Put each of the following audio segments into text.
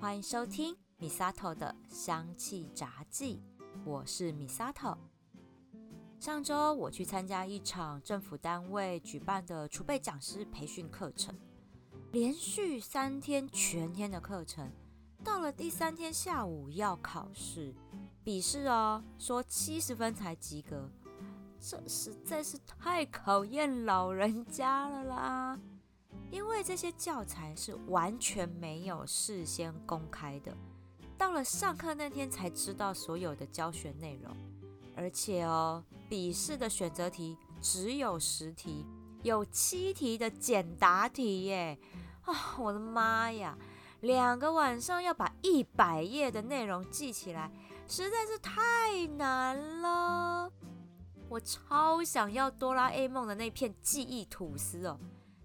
欢迎收听米萨头的香气杂记，我是米萨头。上周我去参加一场政府单位举办的储备讲师培训课程，连续三天全天的课程，到了第三天下午要考试，笔试哦，说七十分才及格，这实在是太考验老人家了啦。因为这些教材是完全没有事先公开的，到了上课那天才知道所有的教学内容，而且哦，笔试的选择题只有十题，有七题的简答题耶！啊，我的妈呀，两个晚上要把一百页的内容记起来，实在是太难了。我超想要哆啦 A 梦的那片记忆吐司哦！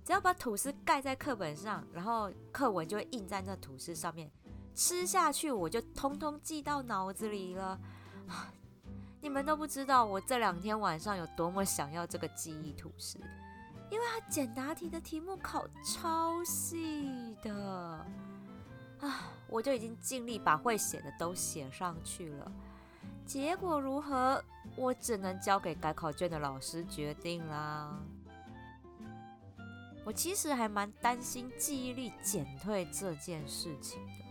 只要把吐司盖在课本上，然后课文就会印在那吐司上面，吃下去我就通通记到脑子里了。你们都不知道我这两天晚上有多么想要这个记忆吐司，因为它简答题的题目考超细的啊！我就已经尽力把会写的都写上去了，结果如何，我只能交给改考卷的老师决定啦。我其实还蛮担心记忆力减退这件事情的，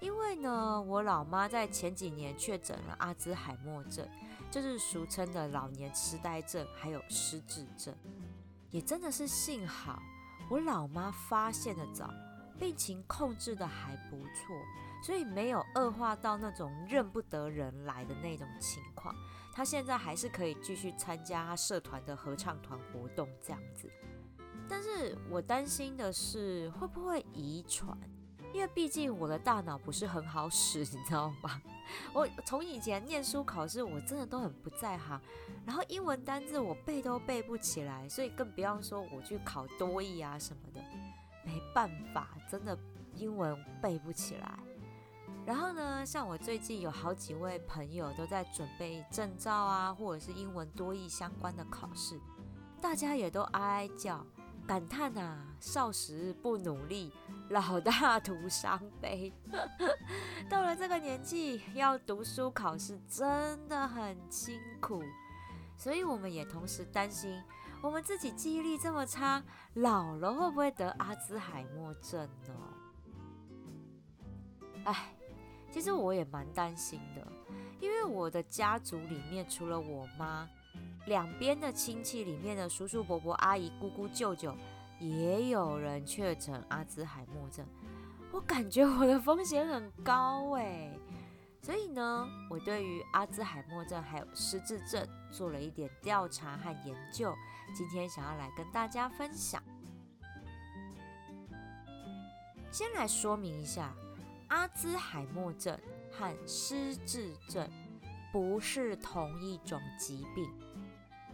因为呢，我老妈在前几年确诊了阿兹海默症，就是俗称的老年痴呆症，还有失智症。也真的是幸好我老妈发现的早，病情控制的还不错，所以没有恶化到那种认不得人来的那种情况。她现在还是可以继续参加社团的合唱团活动这样子。但是我担心的是会不会遗传，因为毕竟我的大脑不是很好使，你知道吗？我从以前念书考试，我真的都很不在行，然后英文单字我背都背不起来，所以更不要说我去考多译啊什么的，没办法，真的英文背不起来。然后呢，像我最近有好几位朋友都在准备证照啊，或者是英文多译相关的考试，大家也都哀哀叫。感叹呐，少时不努力，老大徒伤悲。到了这个年纪，要读书考试真的很辛苦，所以我们也同时担心，我们自己记忆力这么差，老了会不会得阿兹海默症呢？哎，其实我也蛮担心的，因为我的家族里面除了我妈。两边的亲戚里面的叔叔伯伯、阿姨、姑姑、舅舅，也有人确诊阿兹海默症。我感觉我的风险很高哎，所以呢，我对于阿兹海默症还有失智症做了一点调查和研究，今天想要来跟大家分享。先来说明一下，阿兹海默症和失智症不是同一种疾病。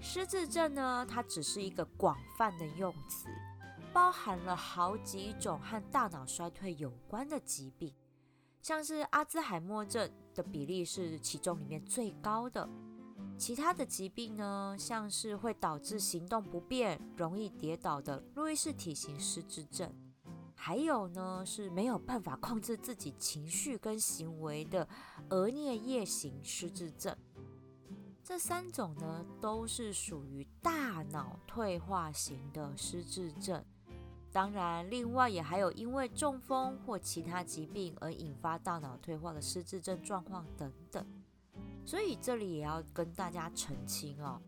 失智症呢，它只是一个广泛的用词，包含了好几种和大脑衰退有关的疾病，像是阿兹海默症的比例是其中里面最高的。其他的疾病呢，像是会导致行动不便、容易跌倒的路易氏体型失智症，还有呢是没有办法控制自己情绪跟行为的额颞叶型失智症。这三种呢，都是属于大脑退化型的失智症。当然，另外也还有因为中风或其他疾病而引发大脑退化的失智症状况等等。所以这里也要跟大家澄清哦，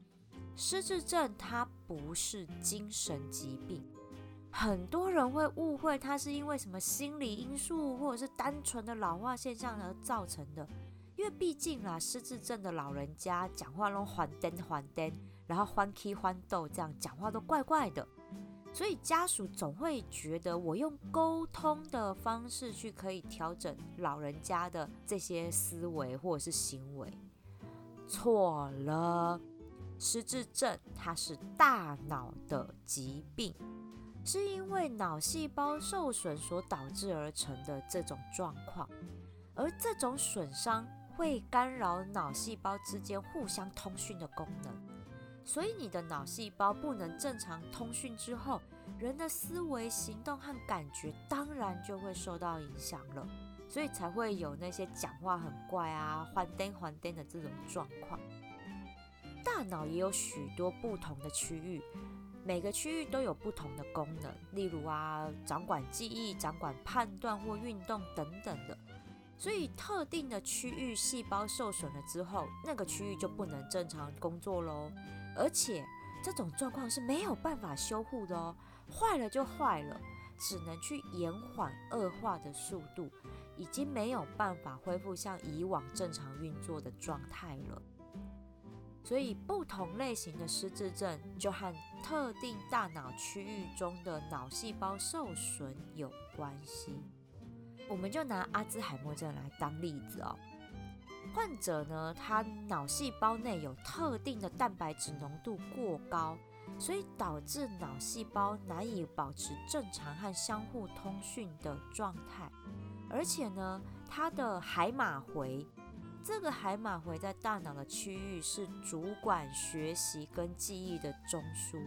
失智症它不是精神疾病，很多人会误会它是因为什么心理因素或者是单纯的老化现象而造成的。因为毕竟啦，失智症的老人家讲话都欢登欢登，然后欢 k 欢斗，这样讲话都怪怪的，所以家属总会觉得我用沟通的方式去可以调整老人家的这些思维或者是行为，错了。失智症它是大脑的疾病，是因为脑细胞受损所导致而成的这种状况，而这种损伤。会干扰脑细胞之间互相通讯的功能，所以你的脑细胞不能正常通讯之后，人的思维、行动和感觉当然就会受到影响了。所以才会有那些讲话很怪啊、还颠还颠的这种状况。大脑也有许多不同的区域，每个区域都有不同的功能，例如啊，掌管记忆、掌管判断或运动等等的。所以特定的区域细胞受损了之后，那个区域就不能正常工作喽。而且这种状况是没有办法修复的哦，坏了就坏了，只能去延缓恶化的速度，已经没有办法恢复像以往正常运作的状态了。所以不同类型的失智症就和特定大脑区域中的脑细胞受损有关系。我们就拿阿兹海默症来当例子哦。患者呢，他脑细胞内有特定的蛋白质浓度过高，所以导致脑细胞难以保持正常和相互通讯的状态。而且呢，他的海马回，这个海马回在大脑的区域是主管学习跟记忆的中枢，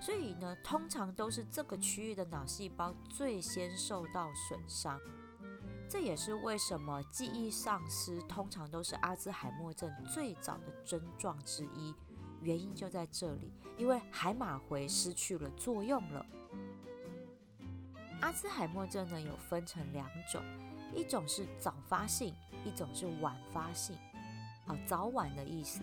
所以呢，通常都是这个区域的脑细胞最先受到损伤。这也是为什么记忆丧失通常都是阿兹海默症最早的症状之一，原因就在这里，因为海马回失去了作用了。阿兹海默症呢有分成两种，一种是早发性，一种是晚发性，好早晚的意思。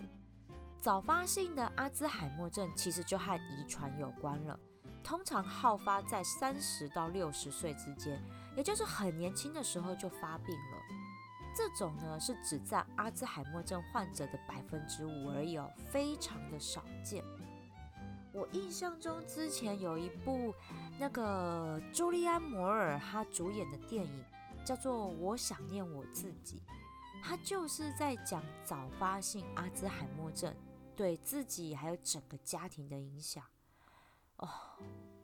早发性的阿兹海默症其实就和遗传有关了，通常好发在三十到六十岁之间。也就是很年轻的时候就发病了，这种呢是只占阿兹海默症患者的百分之五而已哦，非常的少见。我印象中之前有一部那个朱利安·摩尔他主演的电影叫做《我想念我自己》，他就是在讲早发性阿兹海默症对自己还有整个家庭的影响。哦，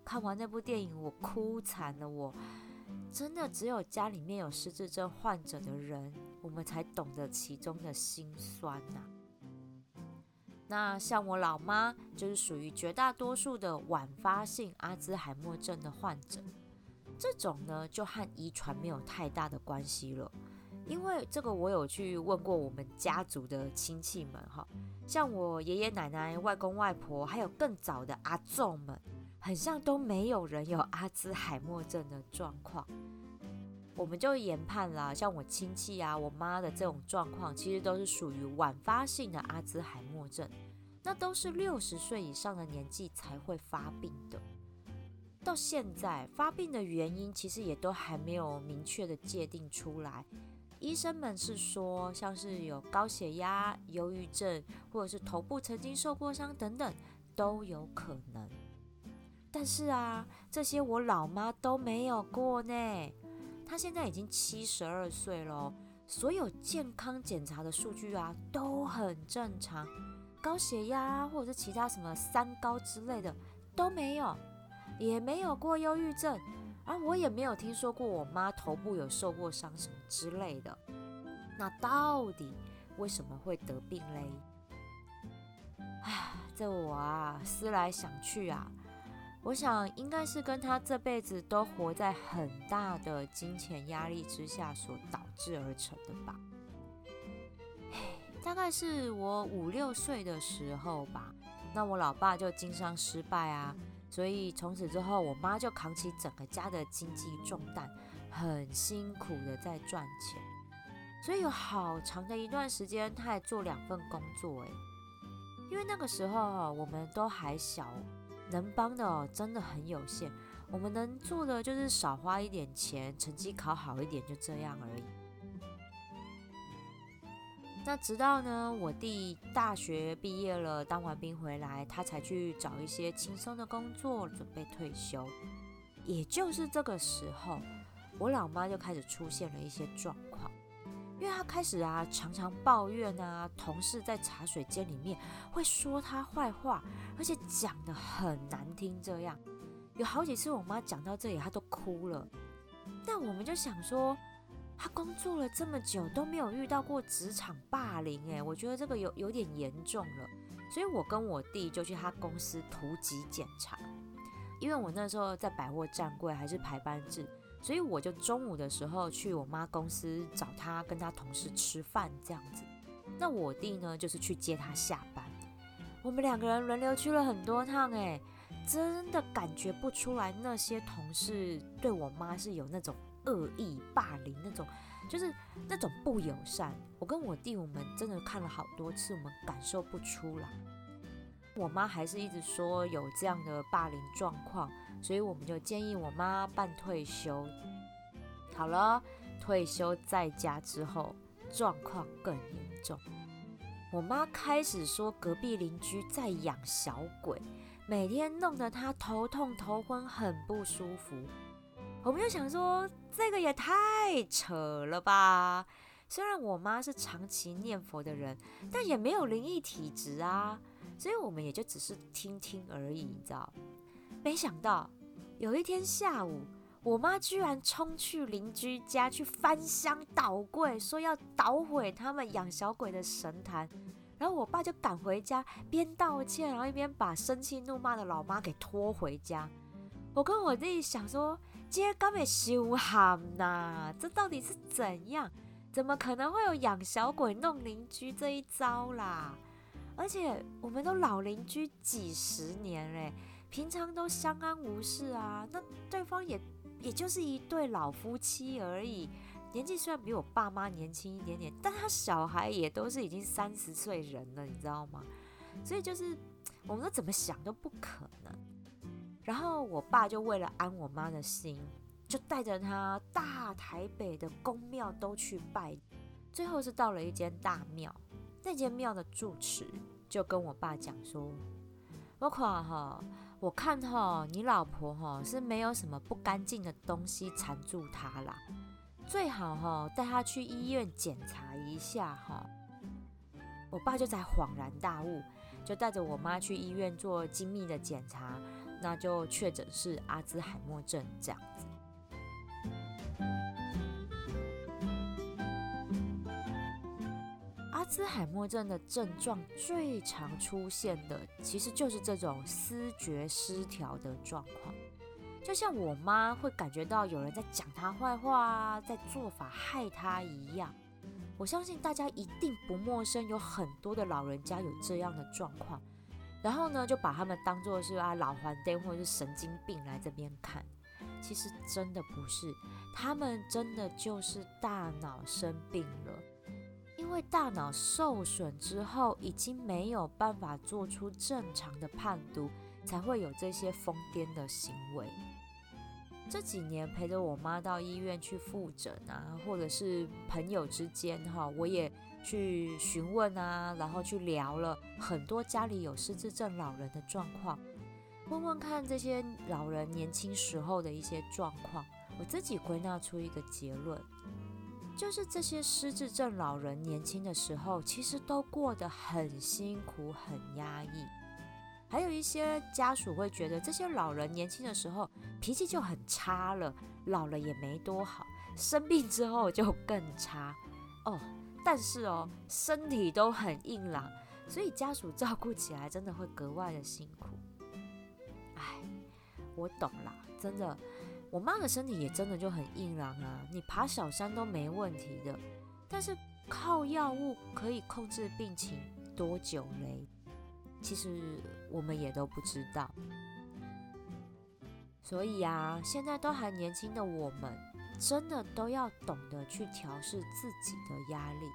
看完那部电影我哭惨了，我。真的只有家里面有失智症患者的人，我们才懂得其中的辛酸呐。那像我老妈，就是属于绝大多数的晚发性阿兹海默症的患者。这种呢，就和遗传没有太大的关系了。因为这个，我有去问过我们家族的亲戚们，哈，像我爷爷奶奶、外公外婆，还有更早的阿祖们。很像都没有人有阿兹海默症的状况，我们就研判了，像我亲戚啊、我妈的这种状况，其实都是属于晚发性的阿兹海默症，那都是六十岁以上的年纪才会发病的。到现在发病的原因其实也都还没有明确的界定出来，医生们是说像是有高血压、忧郁症，或者是头部曾经受过伤等等，都有可能。但是啊，这些我老妈都没有过呢。她现在已经七十二岁了，所有健康检查的数据啊都很正常，高血压或者是其他什么三高之类的都没有，也没有过忧郁症，而我也没有听说过我妈头部有受过伤什么之类的。那到底为什么会得病嘞？唉，这我啊思来想去啊。我想应该是跟他这辈子都活在很大的金钱压力之下所导致而成的吧。大概是我五六岁的时候吧，那我老爸就经商失败啊，所以从此之后，我妈就扛起整个家的经济重担，很辛苦的在赚钱。所以有好长的一段时间，他还做两份工作，诶，因为那个时候我们都还小。能帮的哦，真的很有限。我们能做的就是少花一点钱，成绩考好一点，就这样而已。那直到呢，我弟大学毕业了，当完兵回来，他才去找一些轻松的工作，准备退休。也就是这个时候，我老妈就开始出现了一些状况。因为他开始啊，常常抱怨啊，同事在茶水间里面会说他坏话，而且讲的很难听。这样有好几次，我妈讲到这里，她都哭了。但我们就想说，他工作了这么久都没有遇到过职场霸凌，诶，我觉得这个有有点严重了。所以我跟我弟就去他公司突击检查，因为我那时候在百货站柜还是排班制。所以我就中午的时候去我妈公司找她，跟她同事吃饭这样子。那我弟呢，就是去接她下班。我们两个人轮流去了很多趟，哎，真的感觉不出来那些同事对我妈是有那种恶意霸凌，那种就是那种不友善。我跟我弟，我们真的看了好多次，我们感受不出来。我妈还是一直说有这样的霸凌状况，所以我们就建议我妈办退休。好了，退休在家之后，状况更严重。我妈开始说隔壁邻居在养小鬼，每天弄得她头痛头昏，很不舒服。我们就想说，这个也太扯了吧！虽然我妈是长期念佛的人，但也没有灵异体质啊。所以我们也就只是听听而已，你知道？没想到有一天下午，我妈居然冲去邻居家去翻箱倒柜，说要捣毁他们养小鬼的神坛。然后我爸就赶回家，边道歉，然后一边把生气怒骂的老妈给拖回家。我跟我弟想说，今天刚被修好呐，这到底是怎样？怎么可能会有养小鬼弄邻居这一招啦？而且我们都老邻居几十年嘞，平常都相安无事啊。那对方也也就是一对老夫妻而已，年纪虽然比我爸妈年轻一点点，但他小孩也都是已经三十岁人了，你知道吗？所以就是我们都怎么想都不可能。然后我爸就为了安我妈的心，就带着他大台北的宫庙都去拜，最后是到了一间大庙。那间庙的住持就跟我爸讲说：“我看哈，我看哈，你老婆哈是没有什么不干净的东西缠住她啦，最好哈带她去医院检查一下哈。”我爸就才恍然大悟，就带着我妈去医院做精密的检查，那就确诊是阿兹海默症这样子。斯海默症的症状最常出现的，其实就是这种思觉失调的状况。就像我妈会感觉到有人在讲她坏话啊，在做法害她一样。我相信大家一定不陌生，有很多的老人家有这样的状况。然后呢，就把他们当做是啊老黄灯或者是神经病来这边看。其实真的不是，他们真的就是大脑生病了。因为大脑受损之后，已经没有办法做出正常的判读，才会有这些疯癫的行为。这几年陪着我妈到医院去复诊啊，或者是朋友之间哈，我也去询问啊，然后去聊了很多家里有失智症老人的状况，问问看这些老人年轻时候的一些状况，我自己归纳出一个结论。就是这些失智症老人年轻的时候，其实都过得很辛苦、很压抑。还有一些家属会觉得，这些老人年轻的时候脾气就很差了，老了也没多好，生病之后就更差哦。但是哦，身体都很硬朗，所以家属照顾起来真的会格外的辛苦。哎，我懂啦，真的。我妈的身体也真的就很硬朗啊，你爬小山都没问题的。但是靠药物可以控制病情多久嘞？其实我们也都不知道。所以啊，现在都还年轻的我们，真的都要懂得去调试自己的压力。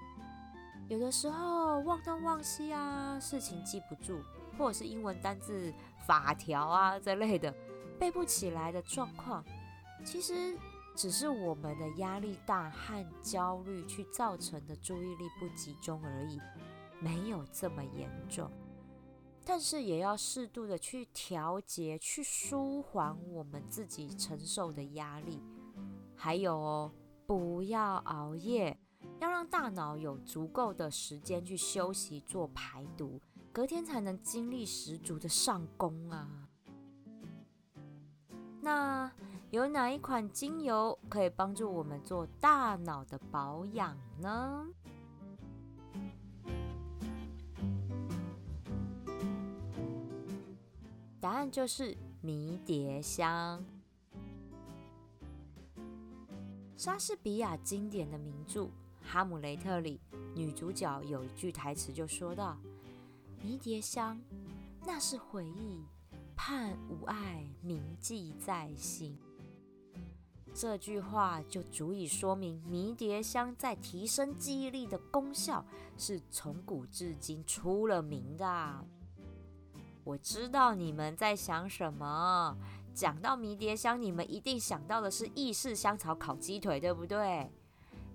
有的时候忘东忘西啊，事情记不住，或者是英文单字法条啊之类的背不起来的状况。其实只是我们的压力大和焦虑去造成的注意力不集中而已，没有这么严重。但是也要适度的去调节、去舒缓我们自己承受的压力。还有哦，不要熬夜，要让大脑有足够的时间去休息、做排毒，隔天才能精力十足的上工啊。那。有哪一款精油可以帮助我们做大脑的保养呢？答案就是迷迭香。莎士比亚经典的名著《哈姆雷特》里，女主角有一句台词就说道：“迷迭香，那是回忆，盼无爱铭记在心。”这句话就足以说明迷迭香在提升记忆力的功效是从古至今出了名的。我知道你们在想什么。讲到迷迭香，你们一定想到的是意式香草烤鸡腿，对不对？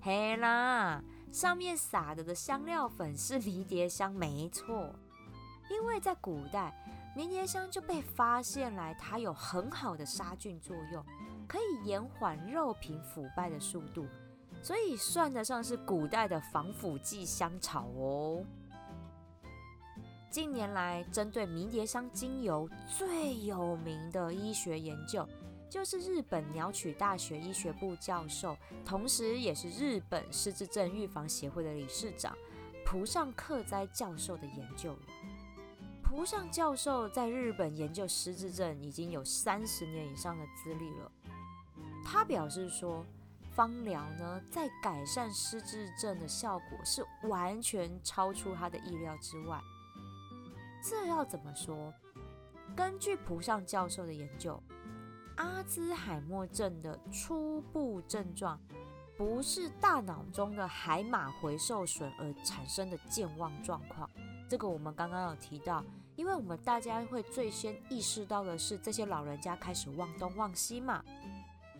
嘿啦，上面撒的的香料粉是迷迭香，没错。因为在古代，迷迭香就被发现来，它有很好的杀菌作用，可以延缓肉品腐败的速度，所以算得上是古代的防腐剂香草哦。近年来，针对迷迭香精油最有名的医学研究，就是日本鸟取大学医学部教授，同时也是日本失智症预防协会的理事长蒲上克哉教授的研究。蒲上教授在日本研究失智症已经有三十年以上的资历了。他表示说，芳疗呢，在改善失智症的效果是完全超出他的意料之外。这要怎么说？根据蒲上教授的研究，阿兹海默症的初步症状不是大脑中的海马回受损而产生的健忘状况。这个我们刚刚有提到，因为我们大家会最先意识到的是这些老人家开始忘东忘西嘛。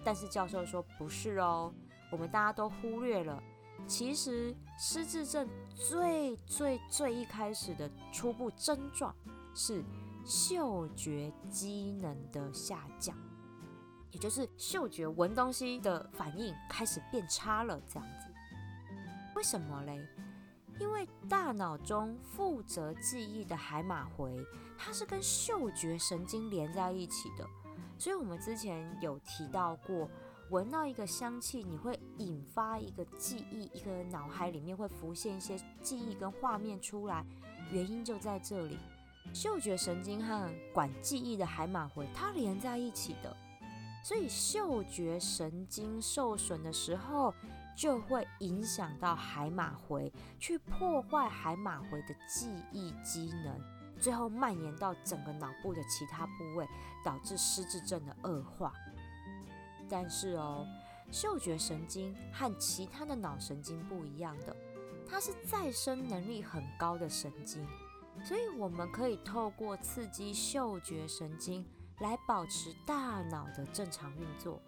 但是教授说不是哦，我们大家都忽略了。其实失智症最最最一开始的初步症状是嗅觉机能的下降，也就是嗅觉闻东西的反应开始变差了。这样子，为什么嘞？因为大脑中负责记忆的海马回，它是跟嗅觉神经连在一起的，所以我们之前有提到过。闻到一个香气，你会引发一个记忆，一个脑海里面会浮现一些记忆跟画面出来。原因就在这里，嗅觉神经和管记忆的海马回它连在一起的，所以嗅觉神经受损的时候，就会影响到海马回，去破坏海马回的记忆机能，最后蔓延到整个脑部的其他部位，导致失智症的恶化。但是哦，嗅觉神经和其他的脑神经不一样的，它是再生能力很高的神经，所以我们可以透过刺激嗅觉神经来保持大脑的正常运作。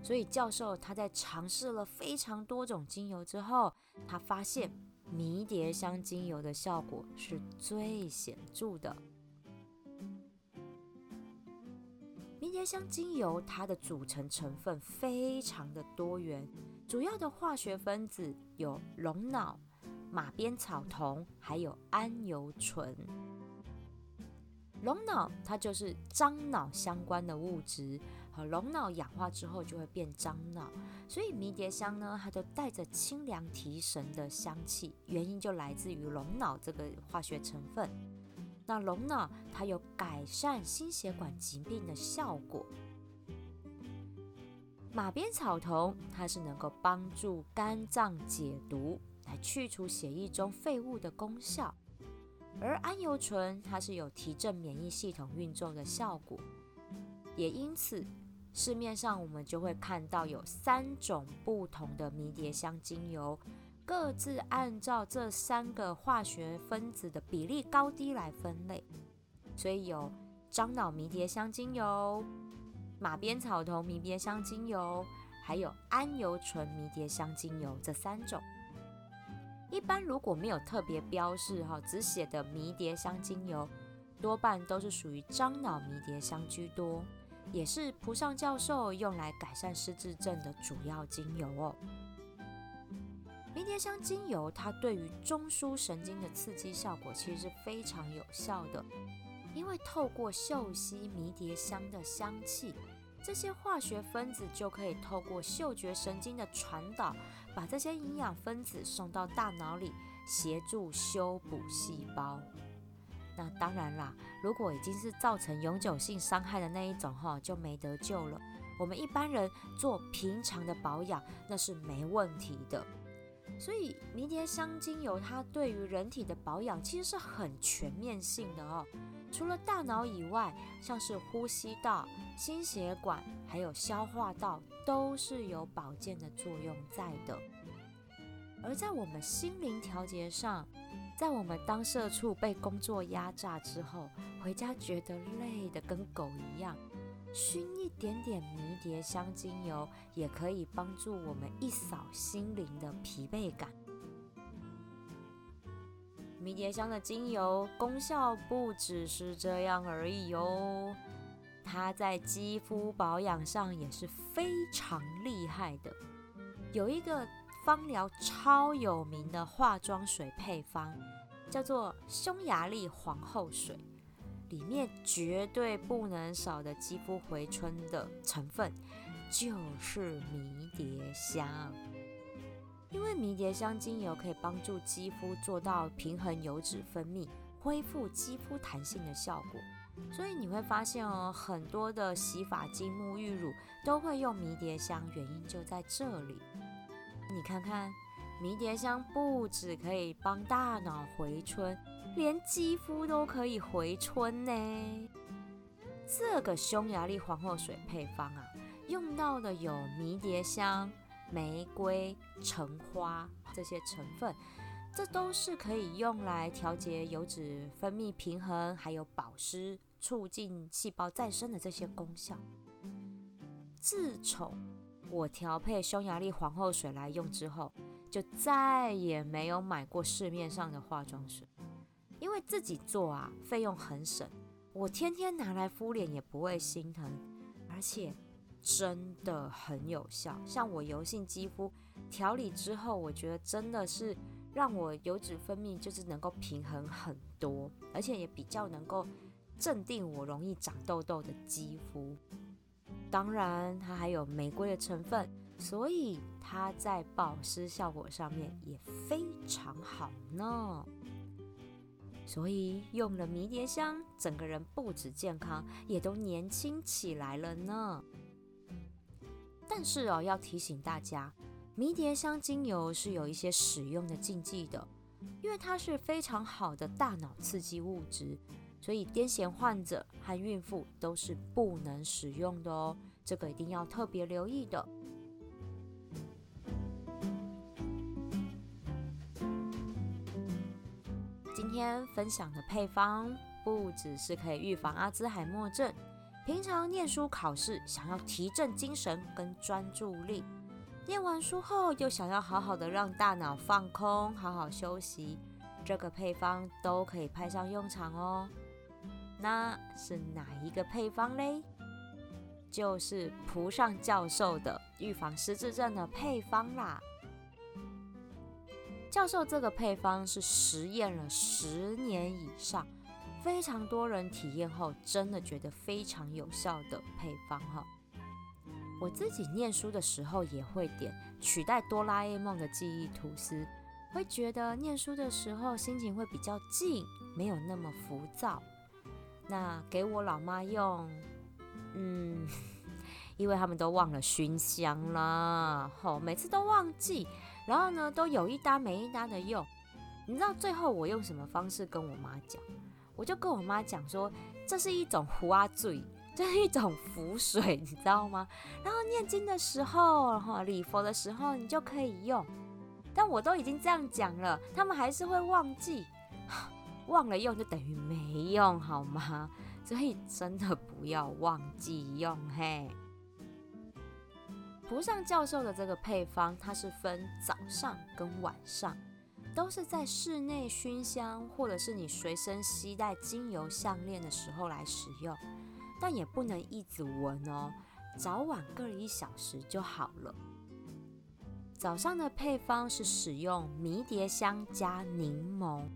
所以教授他在尝试了非常多种精油之后，他发现迷迭香精油的效果是最显著的。迷迭香精油它的组成成分非常的多元，主要的化学分子有龙脑、马鞭草酮，还有桉油醇。龙脑它就是樟脑相关的物质，龙脑氧化之后就会变樟脑，所以迷迭香呢，它就带着清凉提神的香气，原因就来自于龙脑这个化学成分。那龙脑它有改善心血管疾病的效果，马鞭草酮它是能够帮助肝脏解毒，来去除血液中废物的功效，而桉油醇它是有提振免疫系统运作的效果，也因此市面上我们就会看到有三种不同的迷迭香精油。各自按照这三个化学分子的比例高低来分类，所以有樟脑迷迭香精油、马鞭草酮迷迭香精油，还有桉油醇迷迭香精油这三种。一般如果没有特别标示哈，只写的迷迭香精油，多半都是属于樟脑迷迭香居多，也是蒲上教授用来改善失智症的主要精油哦。迷迭香精油，它对于中枢神经的刺激效果其实是非常有效的，因为透过嗅吸迷迭香的香气，这些化学分子就可以透过嗅觉神经的传导，把这些营养分子送到大脑里，协助修补细胞。那当然啦，如果已经是造成永久性伤害的那一种哈，就没得救了。我们一般人做平常的保养那是没问题的。所以迷迭香精油它对于人体的保养其实是很全面性的哦。除了大脑以外，像是呼吸道、心血管还有消化道都是有保健的作用在的。而在我们心灵调节上，在我们当社畜被工作压榨之后，回家觉得累的跟狗一样，熏一点点迷迭香精油，也可以帮助我们一扫心灵的疲惫感。迷迭香的精油功效不只是这样而已哦，它在肌肤保养上也是非常厉害的，有一个。芳疗超有名的化妆水配方叫做匈牙利皇后水，里面绝对不能少的肌肤回春的成分就是迷迭香。因为迷迭香精油可以帮助肌肤做到平衡油脂分泌、恢复肌肤弹性的效果，所以你会发现哦，很多的洗发精、沐浴乳都会用迷迭香，原因就在这里。你看看，迷迭香不止可以帮大脑回春，连肌肤都可以回春呢。这个匈牙利皇后水配方啊，用到的有迷迭香、玫瑰、橙花这些成分，这都是可以用来调节油脂分泌平衡，还有保湿、促进细胞再生的这些功效。自从我调配匈牙利皇后水来用之后，就再也没有买过市面上的化妆水，因为自己做啊，费用很省，我天天拿来敷脸也不会心疼，而且真的很有效。像我油性肌肤调理之后，我觉得真的是让我油脂分泌就是能够平衡很多，而且也比较能够镇定我容易长痘痘的肌肤。当然，它还有玫瑰的成分，所以它在保湿效果上面也非常好呢。所以用了迷迭香，整个人不止健康，也都年轻起来了呢。但是哦，要提醒大家，迷迭香精油是有一些使用的禁忌的，因为它是非常好的大脑刺激物质。所以癫痫患者和孕妇都是不能使用的哦，这个一定要特别留意的。今天分享的配方不只是可以预防阿兹海默症，平常念书考试想要提振精神跟专注力，念完书后又想要好好的让大脑放空、好好休息，这个配方都可以派上用场哦。那是哪一个配方嘞？就是蒲上教授的预防失智症的配方啦。教授这个配方是实验了十年以上，非常多人体验后真的觉得非常有效的配方哈。我自己念书的时候也会点，取代哆啦 A 梦的记忆吐司，会觉得念书的时候心情会比较静，没有那么浮躁。那给我老妈用，嗯，因为他们都忘了熏香了，吼，每次都忘记，然后呢，都有一搭没一搭的用。你知道最后我用什么方式跟我妈讲？我就跟我妈讲说，这是一种胡阿醉，这是一种符水，你知道吗？然后念经的时候，哈，礼佛的时候，你就可以用。但我都已经这样讲了，他们还是会忘记。忘了用就等于没用，好吗？所以真的不要忘记用嘿。蒲上教授的这个配方，它是分早上跟晚上，都是在室内熏香，或者是你随身携带精油项链的时候来使用，但也不能一直闻哦，早晚各一小时就好了。早上的配方是使用迷迭香加柠檬。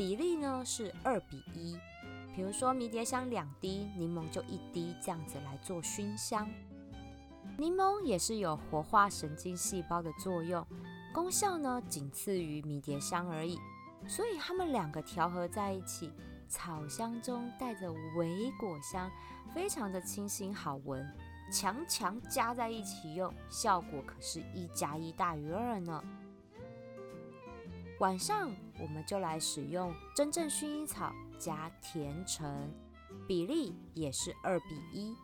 比例呢是二比一，比如说迷迭香两滴，柠檬就一滴，这样子来做熏香。柠檬也是有活化神经细胞的作用，功效呢仅次于迷迭香而已。所以它们两个调和在一起，草香中带着微果香，非常的清新好闻，强强加在一起用，效果可是一加一大于二呢。晚上我们就来使用真正薰衣草加甜橙，比例也是二比一。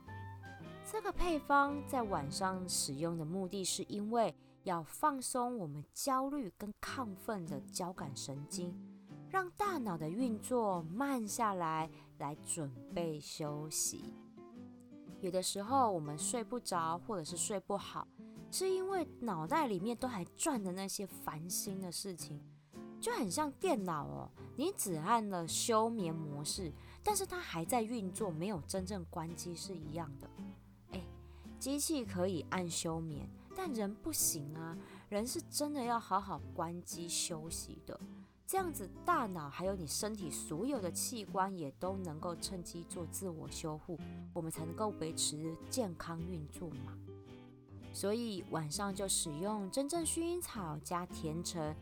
这个配方在晚上使用的目的是因为要放松我们焦虑跟亢奋的交感神经，让大脑的运作慢下来，来准备休息。有的时候我们睡不着或者是睡不好，是因为脑袋里面都还转的那些烦心的事情。就很像电脑哦，你只按了休眠模式，但是它还在运作，没有真正关机是一样的。哎，机器可以按休眠，但人不行啊，人是真的要好好关机休息的，这样子大脑还有你身体所有的器官也都能够趁机做自我修护，我们才能够维持健康运作嘛。所以晚上就使用真正薰衣草加甜橙。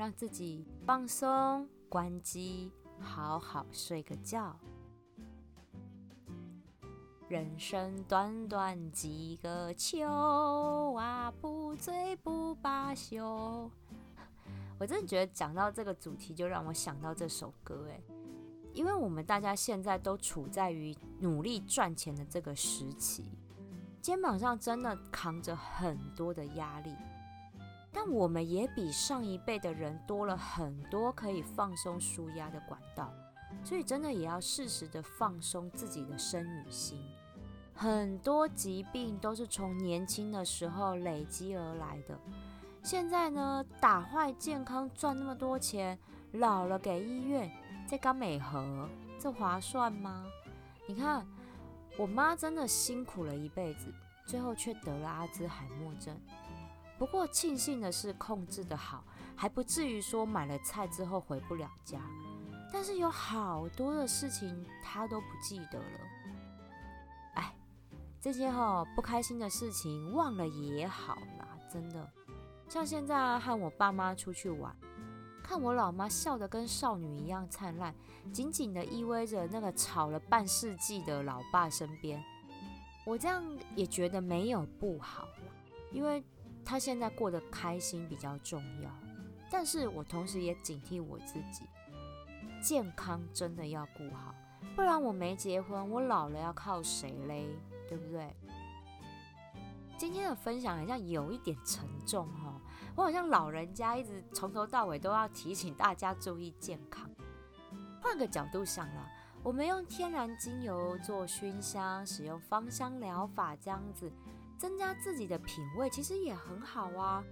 让自己放松、关机，好好睡个觉。人生短短几个秋啊，不醉不罢休。我真的觉得讲到这个主题，就让我想到这首歌哎，因为我们大家现在都处在于努力赚钱的这个时期，肩膀上真的扛着很多的压力。但我们也比上一辈的人多了很多可以放松舒压的管道，所以真的也要适时的放松自己的身与心。很多疾病都是从年轻的时候累积而来的，现在呢打坏健康赚那么多钱，老了给医院再搞美和，这划算吗？你看我妈真的辛苦了一辈子，最后却得了阿兹海默症。不过庆幸的是控制的好，还不至于说买了菜之后回不了家。但是有好多的事情他都不记得了。哎，这些哈不开心的事情忘了也好啦，真的。像现在和我爸妈出去玩，看我老妈笑得跟少女一样灿烂，紧紧的依偎着那个吵了半世纪的老爸身边，我这样也觉得没有不好因为。他现在过得开心比较重要，但是我同时也警惕我自己，健康真的要顾好，不然我没结婚，我老了要靠谁嘞？对不对？今天的分享好像有一点沉重哦，我好像老人家一直从头到尾都要提醒大家注意健康。换个角度想了，我们用天然精油做熏香，使用芳香疗法这样子。增加自己的品味其实也很好啊，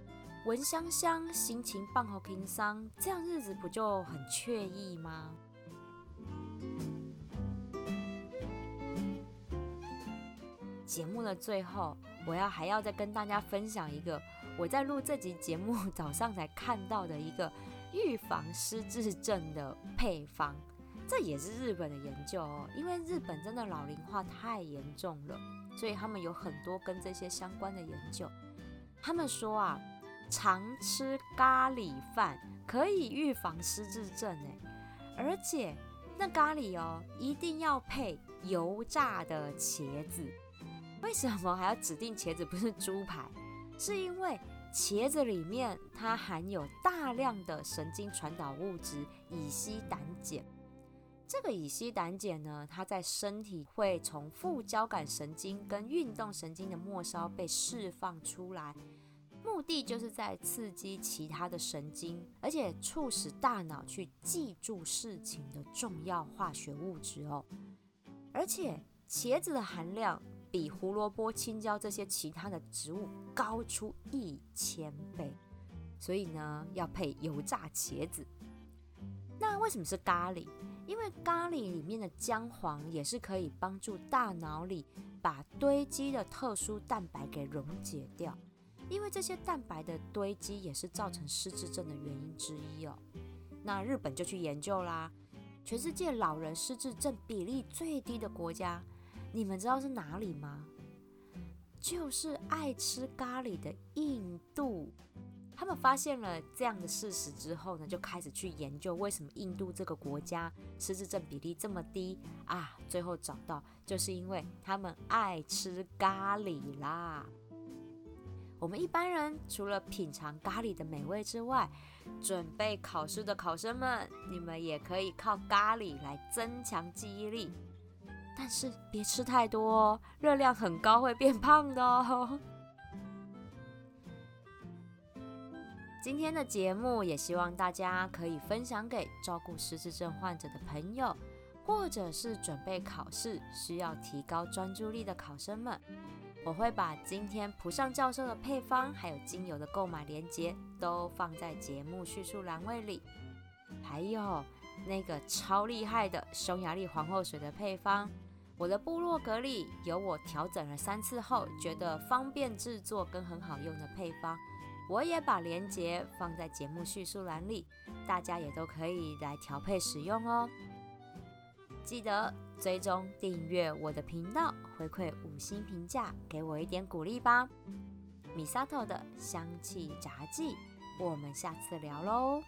闻香香，心情棒好轻松，这样日子不就很惬意吗？节目的最后，我要还要再跟大家分享一个我在录这集节目早上才看到的一个预防失智症的配方，这也是日本的研究哦，因为日本真的老龄化太严重了。所以他们有很多跟这些相关的研究。他们说啊，常吃咖喱饭可以预防失智症诶，而且那咖喱哦一定要配油炸的茄子。为什么还要指定茄子不是猪排？是因为茄子里面它含有大量的神经传导物质乙烯胆碱。这个乙烯胆碱呢，它在身体会从副交感神经跟运动神经的末梢被释放出来，目的就是在刺激其他的神经，而且促使大脑去记住事情的重要化学物质哦。而且茄子的含量比胡萝卜、青椒这些其他的植物高出一千倍，所以呢，要配油炸茄子。那为什么是咖喱？因为咖喱里面的姜黄也是可以帮助大脑里把堆积的特殊蛋白给溶解掉，因为这些蛋白的堆积也是造成失智症的原因之一哦。那日本就去研究啦，全世界老人失智症比例最低的国家，你们知道是哪里吗？就是爱吃咖喱的印度。他们发现了这样的事实之后呢，就开始去研究为什么印度这个国家失智症比例这么低啊。最后找到就是因为他们爱吃咖喱啦。我们一般人除了品尝咖喱的美味之外，准备考试的考生们，你们也可以靠咖喱来增强记忆力。但是别吃太多哦，热量很高，会变胖的哦。今天的节目也希望大家可以分享给照顾失智症患者的朋友，或者是准备考试需要提高专注力的考生们。我会把今天蒲尚教授的配方，还有精油的购买链接都放在节目叙述栏位里。还有那个超厉害的匈牙利皇后水的配方，我的部落格里有我调整了三次后觉得方便制作跟很好用的配方，我也把链接放在节目叙述栏里，大家也都可以来调配使用哦。记得追踪订阅我的频道，回馈五星评价，给我一点鼓励吧。米萨头的香气杂技，我们下次聊喽。